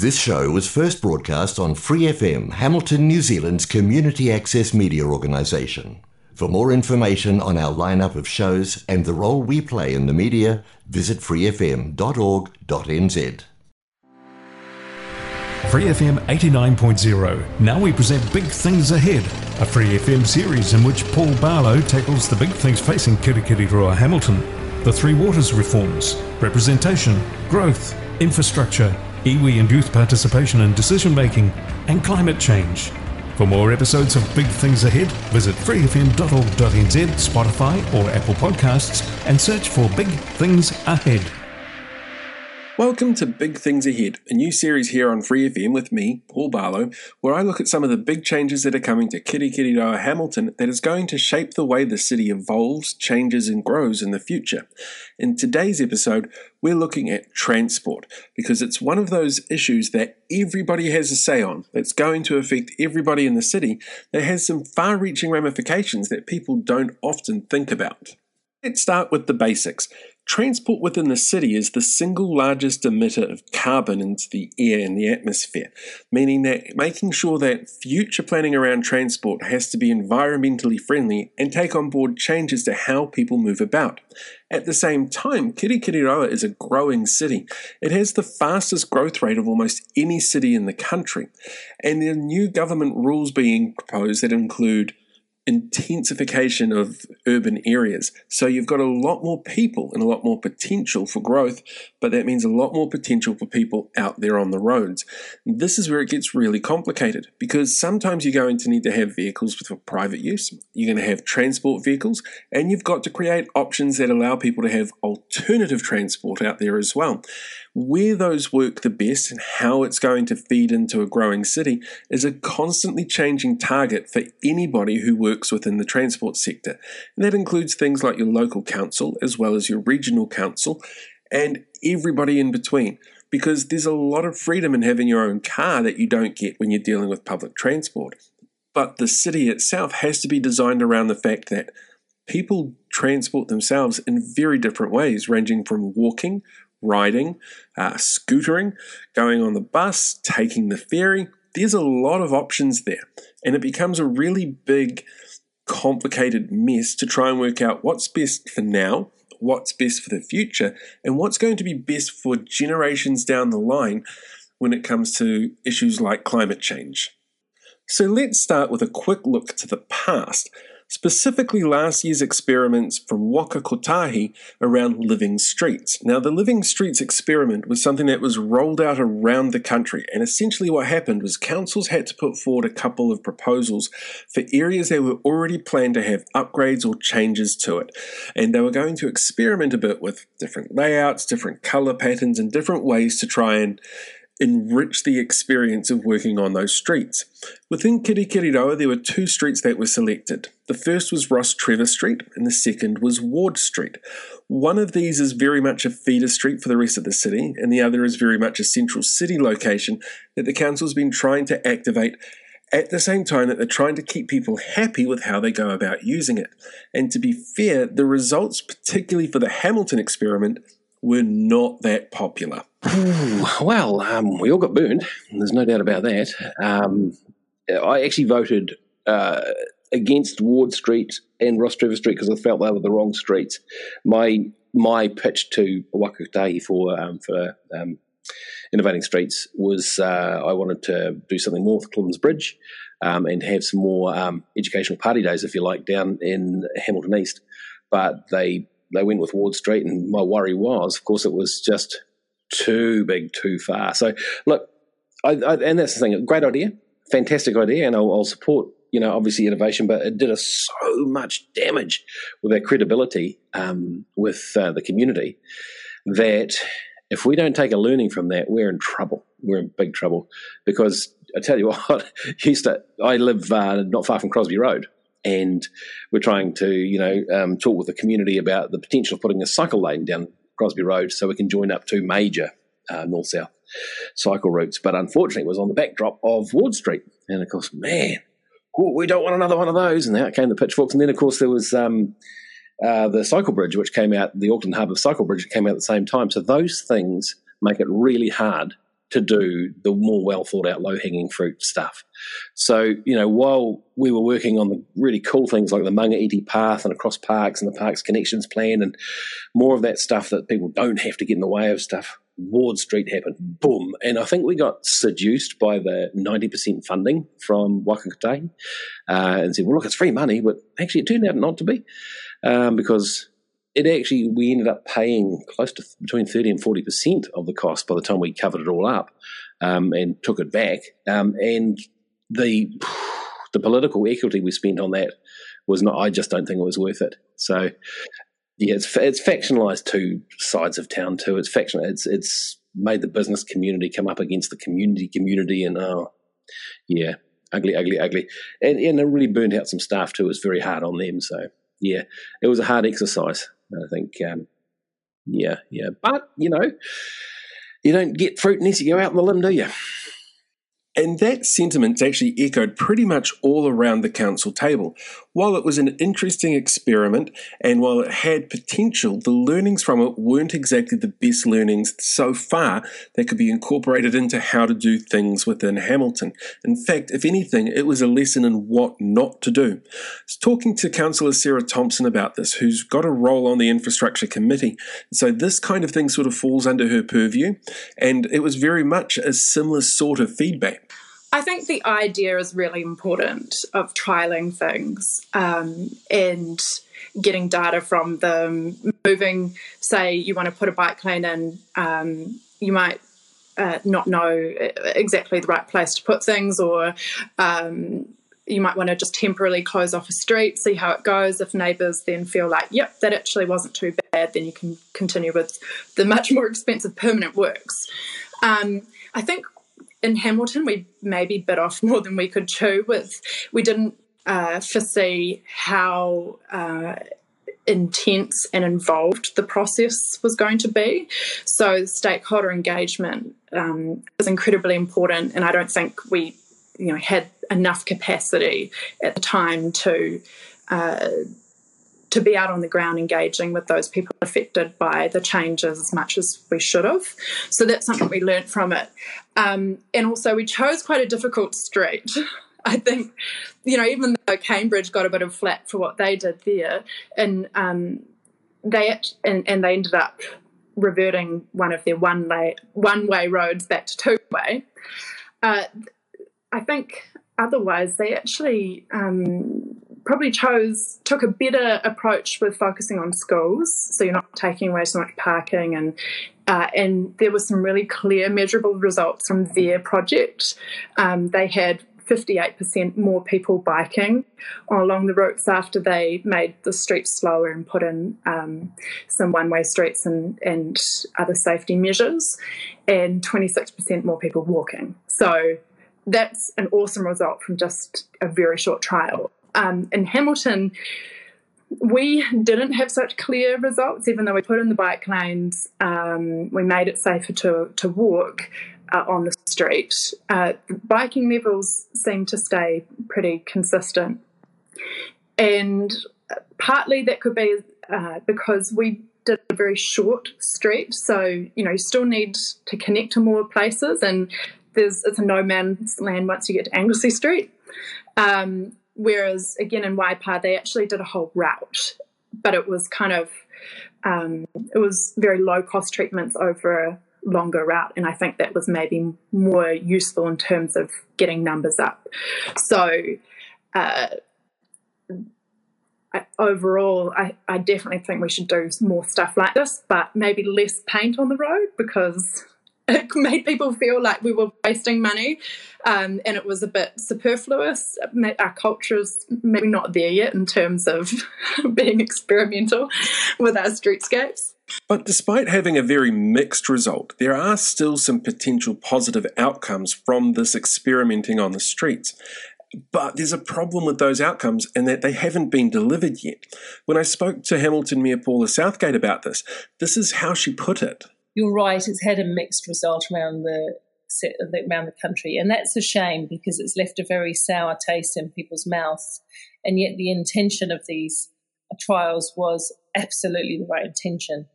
This show was first broadcast on Free FM, Hamilton, New Zealand's community access media organisation. For more information on our lineup of shows and the role we play in the media, visit freefm.org.nz. Free FM 89.0. Now we present Big Things Ahead, a Free FM series in which Paul Barlow tackles the big things facing Kirikiriroa Hamilton. The Three Waters reforms, representation, growth, infrastructure, iwi and youth participation in decision making, and climate change. For more episodes of Big Things Ahead, visit freefm.org.nz, Spotify, or Apple Podcasts and search for Big Things Ahead. Welcome to Big Things Ahead, a new series here on Free FM with me, Paul Barlow, where I look at some of the big changes that are coming to Kirikiriroa Hamilton that is going to shape the way the city evolves, changes, and grows in the future. In today's episode, we're looking at transport because it's one of those issues that everybody has a say on, that's going to affect everybody in the city, that has some far reaching ramifications that people don't often think about. Let's start with the basics. Transport within the city is the single largest emitter of carbon into the air and the atmosphere, meaning that making sure that future planning around transport has to be environmentally friendly and take on board changes to how people move about. At the same time, Kirikiriroa is a growing city. It has the fastest growth rate of almost any city in the country, and there are new government rules being proposed that include intensification of urban areas. So you've got a lot more people and a lot more potential for growth, but that means a lot more potential for people out there on the roads. This is where it gets really complicated because sometimes you're going to need to have vehicles for private use, you're going to have transport vehicles, and you've got to create options that allow people to have alternative transport out there as well. Where those work the best and how it's going to feed into a growing city is a constantly changing target for anybody who works within the transport sector. And that includes things like your local council as well as your regional council and everybody in between because there's a lot of freedom in having your own car that you don't get when you're dealing with public transport. But the city itself has to be designed around the fact that people transport themselves in very different ways, ranging from walking, riding, uh, scootering, going on the bus, taking the ferry. There's a lot of options there, and it becomes a really big, complicated mess to try and work out what's best for now, what's best for the future, and what's going to be best for generations down the line when it comes to issues like climate change. So let's start with a quick look to the past specifically last year's experiments from Waka Kotahi around living streets. Now, the living streets experiment was something that was rolled out around the country, and essentially what happened was councils had to put forward a couple of proposals for areas that were already planned to have upgrades or changes to it. And they were going to experiment a bit with different layouts, different color patterns, and different ways to try and enrich the experience of working on those streets. Within Kirikiriroa, there were two streets that were selected. The first was Ross Trevor Street, and the second was Ward Street. One of these is very much a feeder street for the rest of the city, and the other is very much a central city location that the council's been trying to activate at the same time that they're trying to keep people happy with how they go about using it. And to be fair, the results, particularly for the Hamilton experiment, were not that popular. well, um, we all got burned. There's no doubt about that. Um, I actually voted uh, against Ward Street and Ross Street because I felt they were the wrong streets. My my pitch to Waka Kotahi for um, for um, innovating streets was uh, I wanted to do something more with Claudelands Bridge um, and have some more um, educational party days, if you like, down in Hamilton East. But they they went with Ward Street, and my worry was, of course, it was just too big, too far. So, look, I, I, and that's the thing. Great idea, fantastic idea, and I'll, I'll, support. You know, obviously innovation, but it did us so much damage with our credibility um, with uh, the community that if we don't take a learning from that, we're in trouble. We're in big trouble because I tell you what, used to I live uh, not far from Crosby Road, and we're trying to, you know, um, talk with the community about the potential of putting a cycle lane down Crosby Road so we can join up two major uh, north south cycle routes. But unfortunately, it was on the backdrop of Ward Street. And of course, man, we don't want another one of those. And out came the pitchforks. And then, of course, there was um, uh, the cycle bridge, which came out, the Auckland Harbour cycle bridge came out at the same time. So those things make it really hard to do the more well thought out, low hanging fruit stuff. So, you know, while we were working on the really cool things like the Manga Iti Path and across parks and the Parks Connections Plan and more of that stuff that people don't have to get in the way of stuff, Ward Street happened. Boom. And I think we got seduced by the 90% funding from Waka Kotahi uh, and said, well, look, it's free money, but actually it turned out not to be um, because it actually we ended up paying close to between 30 and 40 percent of the cost by the time we covered it all up um, and took it back. Um, and the the political equity we spent on that was not i just don't think it was worth it. So yeah it's it's factionalized two sides of town too. It's faction it's it's made the business community come up against the community community and oh yeah ugly ugly ugly. And, and it really burned out some staff too. It was very hard on them. So yeah it was a hard exercise I think, um, yeah, yeah. But, you know, you don't get fruit unless you go out on the limb, do you? And that sentiment's actually echoed pretty much all around the council table. While it was an interesting experiment and while it had potential, the learnings from it weren't exactly the best learnings so far that could be incorporated into how to do things within Hamilton. In fact, if anything, it was a lesson in what not to do. Talking to Councillor Sarah Thomson about this, who's got a role on the infrastructure committee. So this kind of thing sort of falls under her purview, and it was very much a similar sort of feedback. I think the idea is really important of trialing things um, and getting data from them. Moving, say, you want to put a bike lane in, um, you might uh, not know exactly the right place to put things, or um, you might want to just temporarily close off a street, see how it goes. If neighbours then feel like, yep, that actually wasn't too bad, then you can continue with the much more expensive permanent works. Um, I think in Hamilton, we maybe bit off more than we could chew. With we didn't uh, foresee how uh, intense and involved the process was going to be. So stakeholder engagement um, is incredibly important, and I don't think we, you know, had enough capacity at the time to. Uh, to be out on the ground engaging with those people affected by the changes as much as we should have. So that's something we learnt from it. Um, and also, we chose quite a difficult street. I think, you know, even though Cambridge got a bit of flack for what they did there, and um, they and, and they ended up reverting one of their one way one way roads back to two way. Uh, I think otherwise they actually um, probably chose took a better approach with focusing on schools so you're not taking away so much parking and uh, and there were some really clear measurable results from their project um, they had 58% more people biking along the routes after they made the streets slower and put in um, some one way streets and, and other safety measures, and 26% more people walking. So that's an awesome result from just a very short trial um, in Hamilton, we didn't have such clear results, even though we put in the bike lanes, um, we made it safer to, to walk uh, on the street. Uh, biking levels seem to stay pretty consistent. And partly that could be uh, because we did a very short street. So, you know, you still need to connect to more places, and there's it's a no man's land once you get to Anglesey Street. Um, Whereas again in Waipa, they actually did a whole route, but it was kind of um, it was very low cost treatments over a longer route, and I think that was maybe more useful in terms of getting numbers up. So. Uh, I, overall, I, I definitely think we should do more stuff like this, but maybe less paint on the road because it made people feel like we were wasting money um, and it was a bit superfluous. Our culture is maybe not there yet in terms of being experimental with our streetscapes. But despite having a very mixed result, there are still some potential positive outcomes from this experimenting on the streets. But there's a problem with those outcomes in that they haven't been delivered yet. When I spoke to Hamilton Mayor Paula Southgate about this, this is how she put it you're right, it's had a mixed result around the around the country, and that's a shame because it's left a very sour taste in people's mouths. And yet, the intention of these trials was absolutely the right intention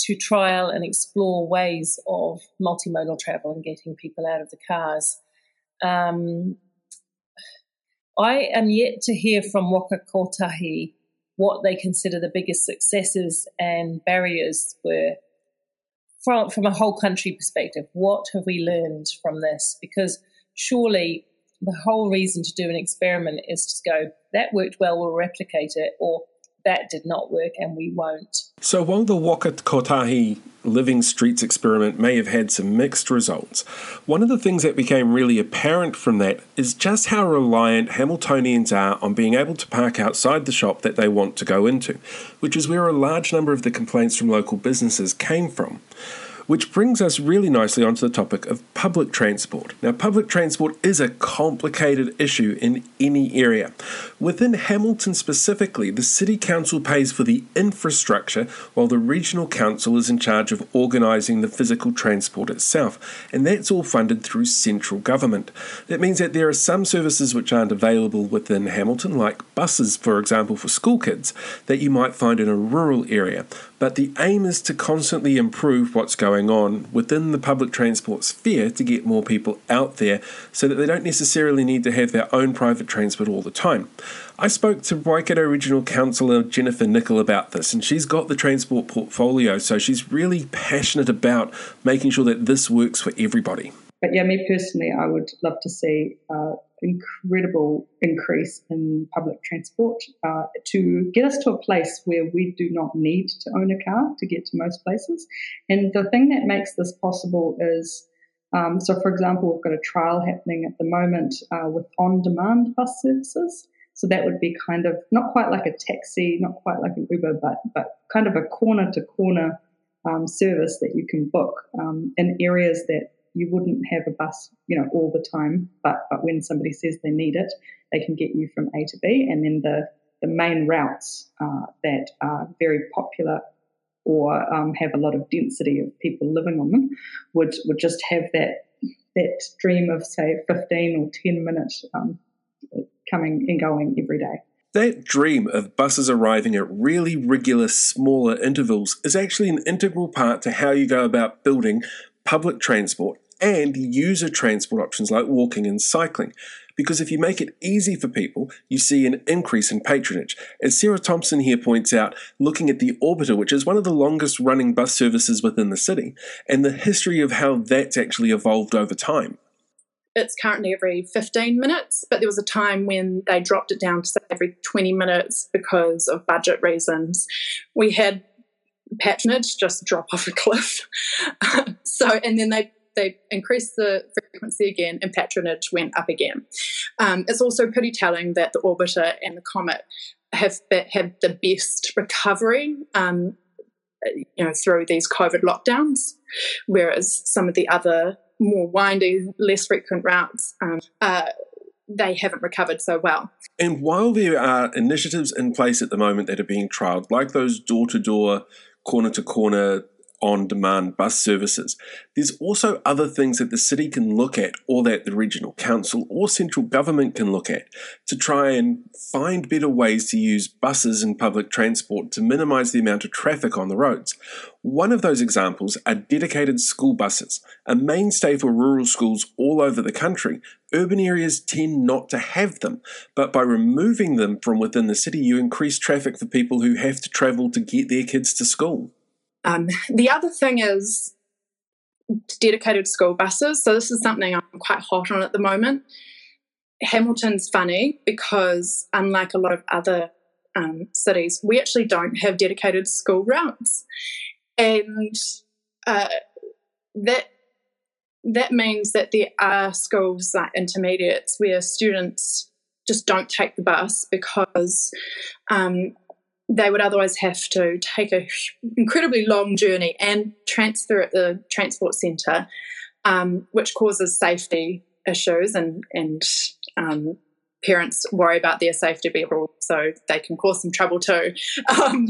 to trial and explore ways of multimodal travel and getting people out of the cars. Um, I am yet to hear from Waka Kotahi what they consider the biggest successes and barriers were from, from a whole country perspective. What have we learned from this? Because surely the whole reason to do an experiment is to go, that worked well, we'll replicate it, or that did not work and we won't. So while the Waka Kotahi Living Streets experiment may have had some mixed results, one of the things that became really apparent from that is just how reliant Hamiltonians are on being able to park outside the shop that they want to go into, which is where a large number of the complaints from local businesses came from. Which brings us really nicely onto the topic of public transport. Now, public transport is a complicated issue in any area. Within Hamilton specifically, the City Council pays for the infrastructure while the Regional Council is in charge of organising the physical transport itself, and that's all funded through central government. That means that there are some services which aren't available within Hamilton, like buses, for example, for school kids, that you might find in a rural area. But the aim is to constantly improve what's going on within the public transport sphere to get more people out there so that they don't necessarily need to have their own private transport all the time. I spoke to Waikato Regional Councillor Jennifer Nickel about this, and she's got the transport portfolio, so she's really passionate about making sure that this works for everybody. But yeah, me personally, I would love to see uh, incredible increase in public transport uh, to get us to a place where we do not need to own a car to get to most places. And the thing that makes this possible is um, so, for example, we've got a trial happening at the moment uh, with on demand bus services. So that would be kind of not quite like a taxi, not quite like an Uber, but, but kind of a corner to corner service that you can book um, in areas that you wouldn't have a bus, you know, all the time, but but when somebody says they need it, they can get you from A to B, and then the the main routes uh, that are very popular or um, have a lot of density of people living on them would would just have that that stream of say 15 or 10 minutes um, coming and going every day. That dream of buses arriving at really regular, smaller intervals is actually an integral part to how you go about building public transport and user transport options like walking and cycling. Because if you make it easy for people, you see an increase in patronage. As Sarah Thomson here points out, looking at the Orbiter, which is one of the longest running bus services within the city, and the history of how that's actually evolved over time. It's currently every 15 minutes, but there was a time when they dropped it down to say every 20 minutes because of budget reasons. We had patronage just drop off a cliff. so, and then they they increased the frequency again and patronage went up again. Um, it's also pretty telling that the orbiter and the comet have had the best recovery um, you know through these covid lockdowns whereas some of the other more windy less frequent routes um, uh, they haven't recovered so well. And while there are initiatives in place at the moment that are being trialled, like those door to door corner to corner on demand bus services. There's also other things that the city can look at, or that the regional council or central government can look at to try and find better ways to use buses and public transport to minimise the amount of traffic on the roads. One of those examples are dedicated school buses, a mainstay for rural schools all over the country. Urban areas tend not to have them, but by removing them from within the city, you increase traffic for people who have to travel to get their kids to school. Um, the other thing is dedicated school buses. So this is something I'm quite hot on at the moment. Hamilton's funny because, unlike a lot of other um, cities, we actually don't have dedicated school routes, and uh, that that means that there are schools like intermediates where students just don't take the bus because um, they would otherwise have to take a incredibly long journey and transfer at the transport centre, um, which causes safety issues and and um, parents worry about their safety people, so they can cause some trouble too. Um,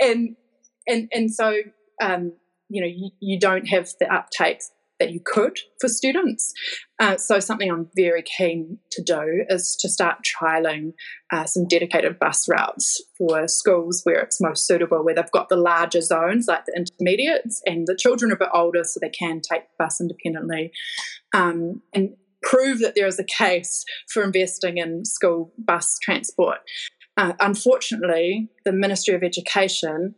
and and and so um, you know you, you, don't have the uptake that you could for students. Uh, so something I'm very keen to do is to start trialing uh, some dedicated bus routes for schools where it's most suitable, where they've got the larger zones like the intermediates, and the children are a bit older, so they can take bus independently, um, and prove that there is a case for investing in school bus transport. Uh, unfortunately, the Ministry of Education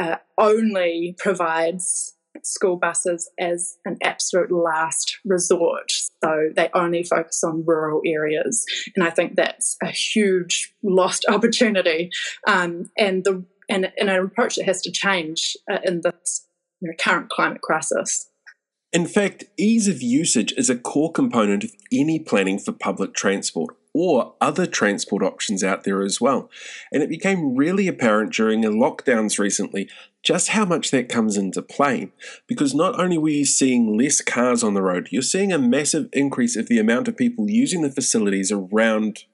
uh, only provides school buses as an absolute last resort. So they only focus on rural areas. And I think that's a huge lost opportunity um, and, the, and, and, an approach that has to change uh, in this you know, current climate crisis. In fact, ease of usage is a core component of any planning for public transport or other transport options out there as well. And it became really apparent during the lockdowns recently just how much that comes into play. Because not only were you seeing less cars on the road, you're seeing a massive increase of the amount of people using the facilities around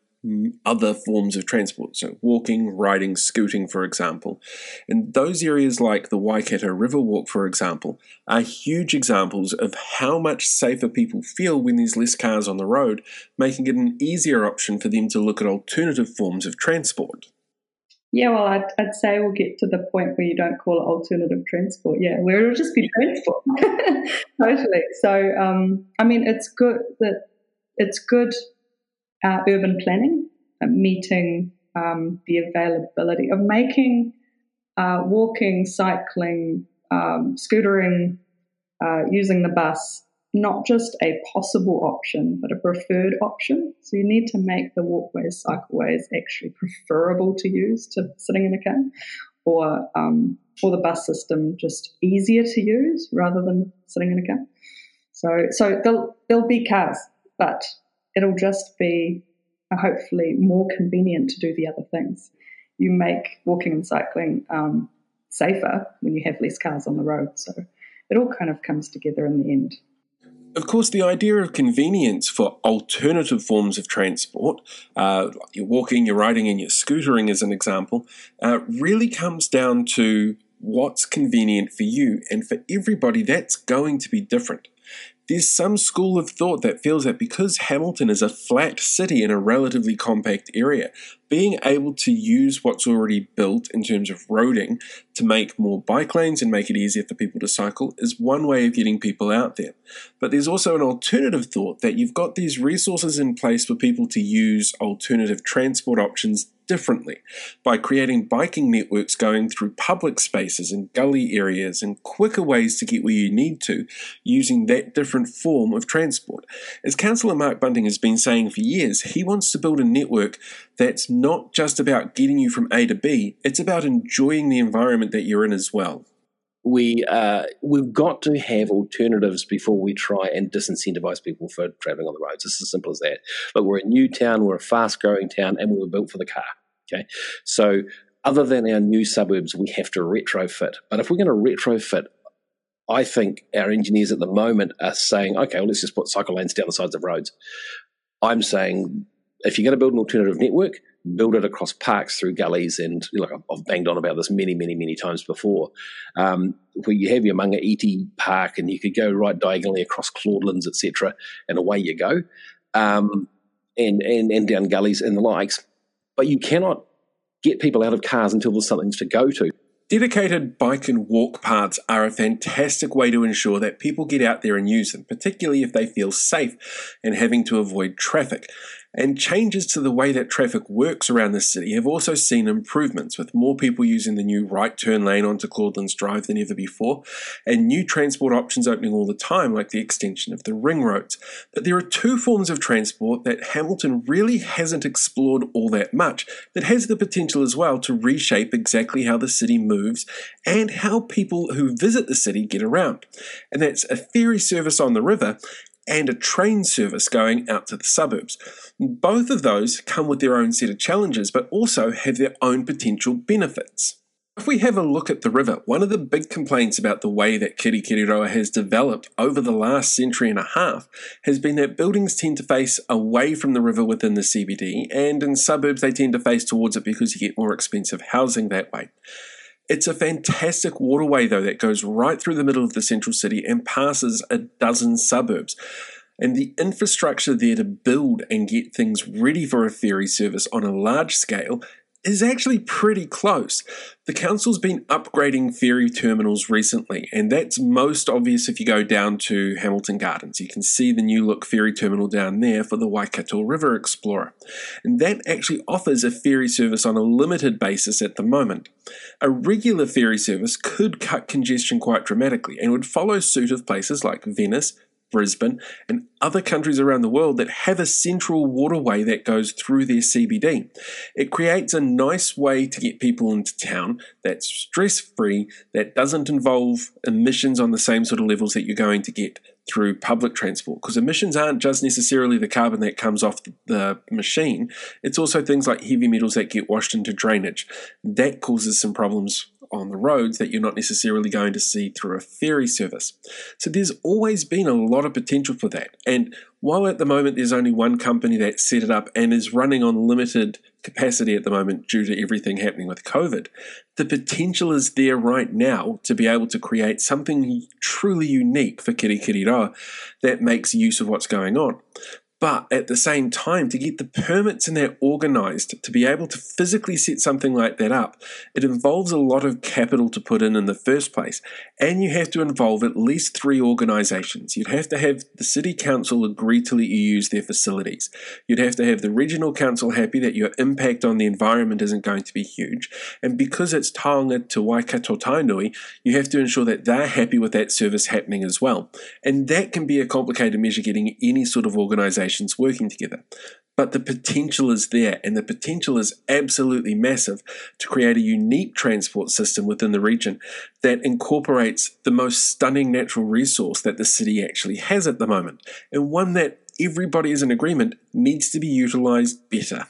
other forms of transport, so walking, riding, scooting, for example. And those areas like the Waikato Riverwalk, for example, are huge examples of how much safer people feel when there's less cars on the road, making it an easier option for them to look at alternative forms of transport. Yeah, well, I'd, I'd say we'll get to the point where you don't call it alternative transport. Yeah, where it'll just be transport. totally. So, um, I mean, it's good that it's good uh, urban planning, uh, meeting um, the availability of making uh, walking, cycling, um, scootering, uh, using the bus not just a possible option, but a preferred option. So you need to make the walkways, cycleways actually preferable to use to sitting in a car, or um, or the bus system just easier to use rather than sitting in a car. So so there'll there'll be cars, but it'll just be uh, hopefully more convenient to do the other things. You make walking and cycling um, safer when you have less cars on the road. So it all kind of comes together in the end. Of course, the idea of convenience for alternative forms of transport, uh, you're walking, you're riding, and you're scootering, as an example, uh, really comes down to what's convenient for you. And for everybody, that's going to be different. There's some school of thought that feels that because Hamilton is a flat city in a relatively compact area, being able to use what's already built in terms of roading to make more bike lanes and make it easier for people to cycle is one way of getting people out there. But there's also an alternative thought that you've got these resources in place for people to use alternative transport options differently by creating biking networks going through public spaces and gully areas and quicker ways to get where you need to using that different form of transport. As Councillor Mark Bunting has been saying for years, he wants to build a network that's not just about getting you from A to B, it's about enjoying the environment that you're in as well we uh, we've got to have alternatives before we try and disincentivize people for traveling on the roads. It's as simple as that. But we're a new town, we're a fast growing town, and we were built for the car. Okay, so other than our new suburbs, we have to retrofit. But if we're going to retrofit, I think our engineers at the moment are saying, okay, well, let's just put cycle lanes down the sides of roads. I'm saying if you're going to build an alternative network, build it across parks through gullies. And like I've banged on about this many, many, many times before, um, where you have your Manga Iti Park and you could go right diagonally across Claudelands, etc., and away you go, um, and, and, and down gullies and the likes. But you cannot get people out of cars until there's something to go to. Dedicated bike and walk paths are a fantastic way to ensure that people get out there and use them, particularly if they feel safe and having to avoid traffic. And changes to the way that traffic works around the city have also seen improvements, with more people using the new right turn lane onto Claudelands Drive than ever before, and new transport options opening all the time, like the extension of the ring roads. But there are two forms of transport that Hamilton really hasn't explored all that much that has the potential as well to reshape exactly how the city moves and how people who visit the city get around. And that's a ferry service on the river and a train service going out to the suburbs. Both of those come with their own set of challenges, but also have their own potential benefits. If we have a look at the river, one of the big complaints about the way that Kirikiriroa has developed over the last century and a half has been that buildings tend to face away from the river within the CBD, and in suburbs they tend to face towards it because you get more expensive housing that way. It's a fantastic waterway, though, that goes right through the middle of the central city and passes a dozen suburbs. And the infrastructure there to build and get things ready for a ferry service on a large scale is actually pretty close. The council's been upgrading ferry terminals recently, and that's most obvious if you go down to Hamilton Gardens. You can see the new look ferry terminal down there for the Waikato River Explorer. And that actually offers a ferry service on a limited basis at the moment. A regular ferry service could cut congestion quite dramatically and would follow suit of places like Venice, Brisbane, and other countries around the world that have a central waterway that goes through their CBD. It creates a nice way to get people into town that's stress free, that doesn't involve emissions on the same sort of levels that you're going to get through public transport because emissions aren't just necessarily the carbon that comes off the machine it's also things like heavy metals that get washed into drainage that causes some problems on the roads that you're not necessarily going to see through a ferry service. So there's always been a lot of potential for that. And while at the moment there's only one company that set it up and is running on limited capacity at the moment due to everything happening with COVID, the potential is there right now to be able to create something truly unique for Kirikiriroa that makes use of what's going on. But at the same time, to get the permits and that organized, to be able to physically set something like that up, it involves a lot of capital to put in in the first place. And you have to involve at least three organizations. You'd have to have the city council agree to let you use their facilities. You'd have to have the regional council happy that your impact on the environment isn't going to be huge. And because it's taonga to Waikato Tainui, you have to ensure that they're happy with that service happening as well. And that can be a complicated measure getting any sort of organization organizations working together. But the potential is there, and the potential is absolutely massive to create a unique transport system within the region that incorporates the most stunning natural resource that the city actually has at the moment, and one that everybody is in agreement needs to be utilized better.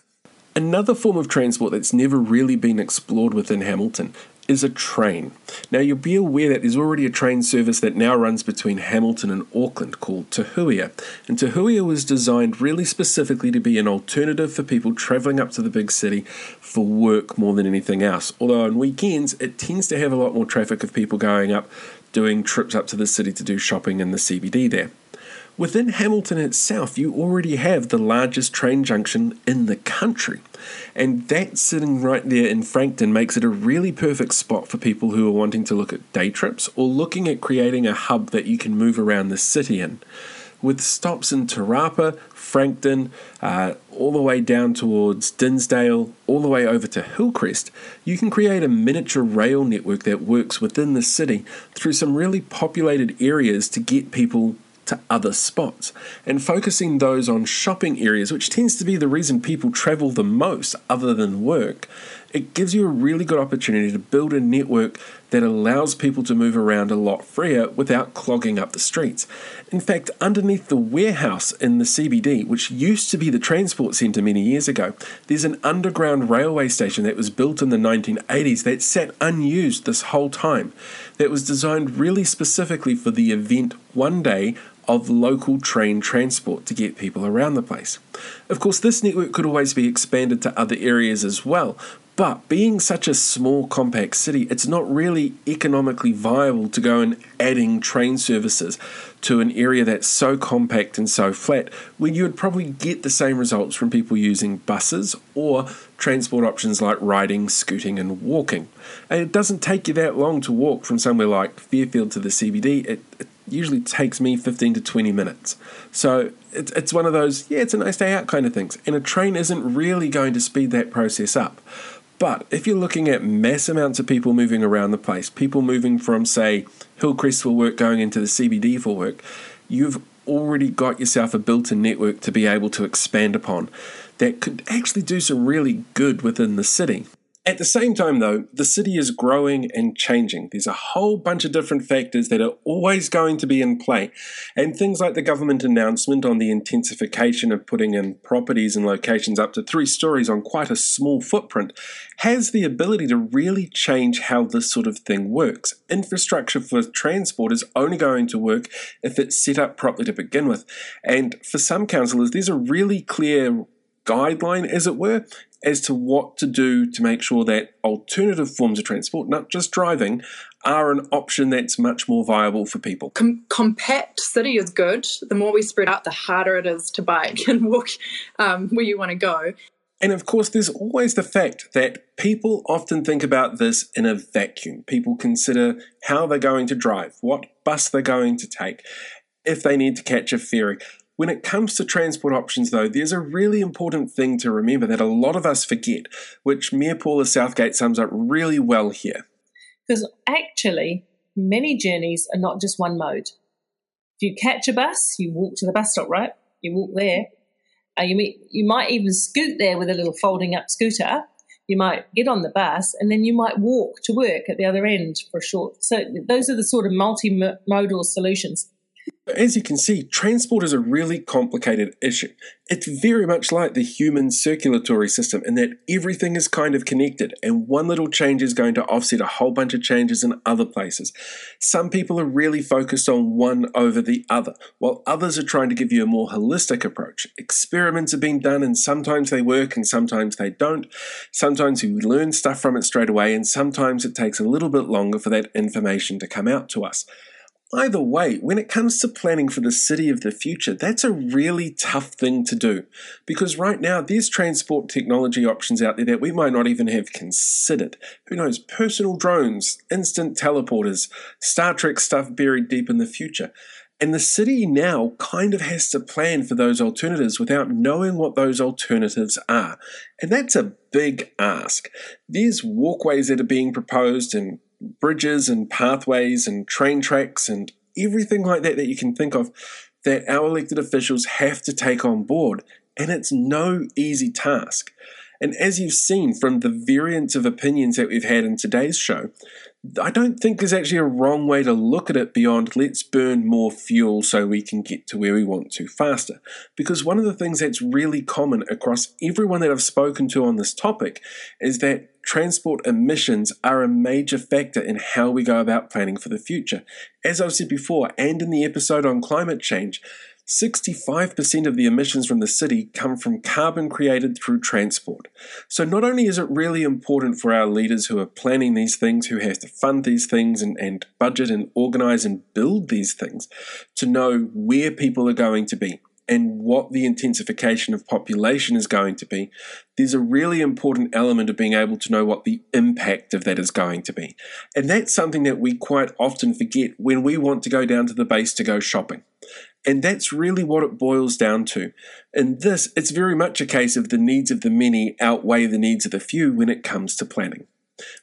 Another form of transport that's never really been explored within Hamilton is a train. Now, you'll be aware that there's already a train service that now runs between Hamilton and Auckland called Te Huia. And Te Huia was designed really specifically to be an alternative for people travelling up to the big city for work more than anything else. Although on weekends, it tends to have a lot more traffic of people going up doing trips up to the city to do shopping in the CBD there. Within Hamilton itself, you already have the largest train junction in the country. And that sitting right there in Frankton makes it a really perfect spot for people who are wanting to look at day trips or looking at creating a hub that you can move around the city in. With stops in Te Rapa, Frankton, uh, all the way down towards Dinsdale, all the way over to Hillcrest, you can create a miniature rail network that works within the city through some really populated areas to get people to other spots and focusing those on shopping areas, which tends to be the reason people travel the most other than work, it gives you a really good opportunity to build a network that allows people to move around a lot freer without clogging up the streets. In fact, underneath the warehouse in the CBD, which used to be the transport centre many years ago, there's an underground railway station that was built in the 1980s that sat unused this whole time, that was designed really specifically for the event one day of local train transport to get people around the place. Of course, this network could always be expanded to other areas as well, but being such a small, compact city, it's not really economically viable to go and adding train services to an area that's so compact and so flat, when you would probably get the same results from people using buses or transport options like riding, scooting, and walking. And it doesn't take you that long to walk from somewhere like Fairfield to the CBD. It, it usually takes me 15 to 20 minutes. So it's, it's one of those, yeah, it's a nice day out kind of things. And a train isn't really going to speed that process up. But if you're looking at mass amounts of people moving around the place, people moving from, say, Hillcrest for work going into the CBD for work, you've already got yourself a built in network to be able to expand upon that could actually do some really good within the city. At the same time, though, the city is growing and changing. There's a whole bunch of different factors that are always going to be in play. And things like the government announcement on the intensification of putting in properties and locations up to three stories on quite a small footprint has the ability to really change how this sort of thing works. Infrastructure for transport is only going to work if it's set up properly to begin with. And for some councillors, there's a really clear guideline, as it were, as to what to do to make sure that alternative forms of transport, not just driving, are an option that's much more viable for people. Com- compact city is good. The more we spread out, the harder it is to bike and walk um, where you want to go. And of course, there's always the fact that people often think about this in a vacuum. People consider how they're going to drive, what bus they're going to take, if they need to catch a ferry. When it comes to transport options, though, there's a really important thing to remember that a lot of us forget, which Mayor Paula Southgate sums up really well here. Because actually, many journeys are not just one mode. If you catch a bus, you walk to the bus stop, right? You walk there. Uh, you, may, you might even scoot there with a little folding up scooter. You might get on the bus and then you might walk to work at the other end for a short. So those are the sort of multimodal solutions. As you can see, transport is a really complicated issue. It's very much like the human circulatory system in that everything is kind of connected, and one little change is going to offset a whole bunch of changes in other places. Some people are really focused on one over the other, while others are trying to give you a more holistic approach. Experiments are being done, and sometimes they work and sometimes they don't. Sometimes we learn stuff from it straight away, and sometimes it takes a little bit longer for that information to come out to us. Either way, when it comes to planning for the city of the future, that's a really tough thing to do because right now there's transport technology options out there that we might not even have considered. Who knows, personal drones, instant teleporters, Star Trek stuff buried deep in the future. And the city now kind of has to plan for those alternatives without knowing what those alternatives are. And that's a big ask. There's walkways that are being proposed and bridges and pathways and train tracks and everything like that that you can think of that our elected officials have to take on board. And it's no easy task. And as you've seen from the variance of opinions that we've had in today's show, I don't think there's actually a wrong way to look at it beyond let's burn more fuel so we can get to where we want to faster. Because one of the things that's really common across everyone that I've spoken to on this topic is that transport emissions are a major factor in how we go about planning for the future. As I've said before, and in the episode on climate change, 65% of the emissions from the city come from carbon created through transport. So, not only is it really important for our leaders who are planning these things, who have to fund these things and, and budget and organize and build these things, to know where people are going to be and what the intensification of population is going to be, there's a really important element of being able to know what the impact of that is going to be. And that's something that we quite often forget when we want to go down to the base to go shopping. And that's really what it boils down to. In this, it's very much a case of the needs of the many outweigh the needs of the few when it comes to planning.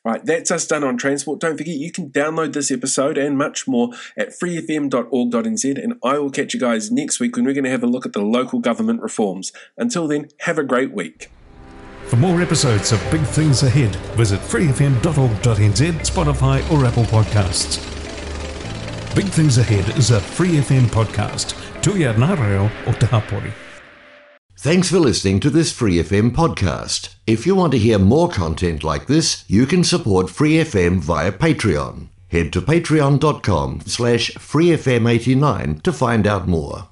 Right, that's us done on transport. Don't forget you can download this episode and much more at freefm.org.nz, and I will catch you guys next week when we're going to have a look at the local government reforms. Until then, have a great week. For more episodes of Big Things Ahead, visit freefm.org.nz, Spotify, or Apple Podcasts. Big Things Ahead is a Free FM podcast. O. Thanks for listening to this Free FM podcast. If you want to hear more content like this, you can support Free FM via Patreon. Head to patreon.com slash freefm89 to find out more.